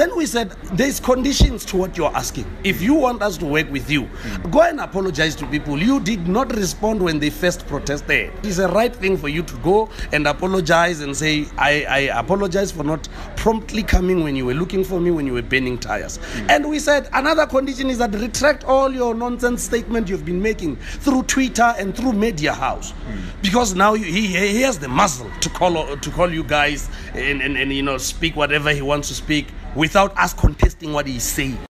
then we said there's conditions to what you're asking. If you want us to work with you, hmm. go and apologize to people. You did not respond when they first protested. It's a right thing for you to go and apologize and say, I, I apologize for not promptly coming when you were looking for me when you were burning tires. Hmm. And we said another condition is that retract all your nonsense statement you've been making through Twitter and through Media House, hmm. because now you, he he has the muscle to call to call you guys and, and, and you know speak whatever he wants to speak without us contesting what he's saying.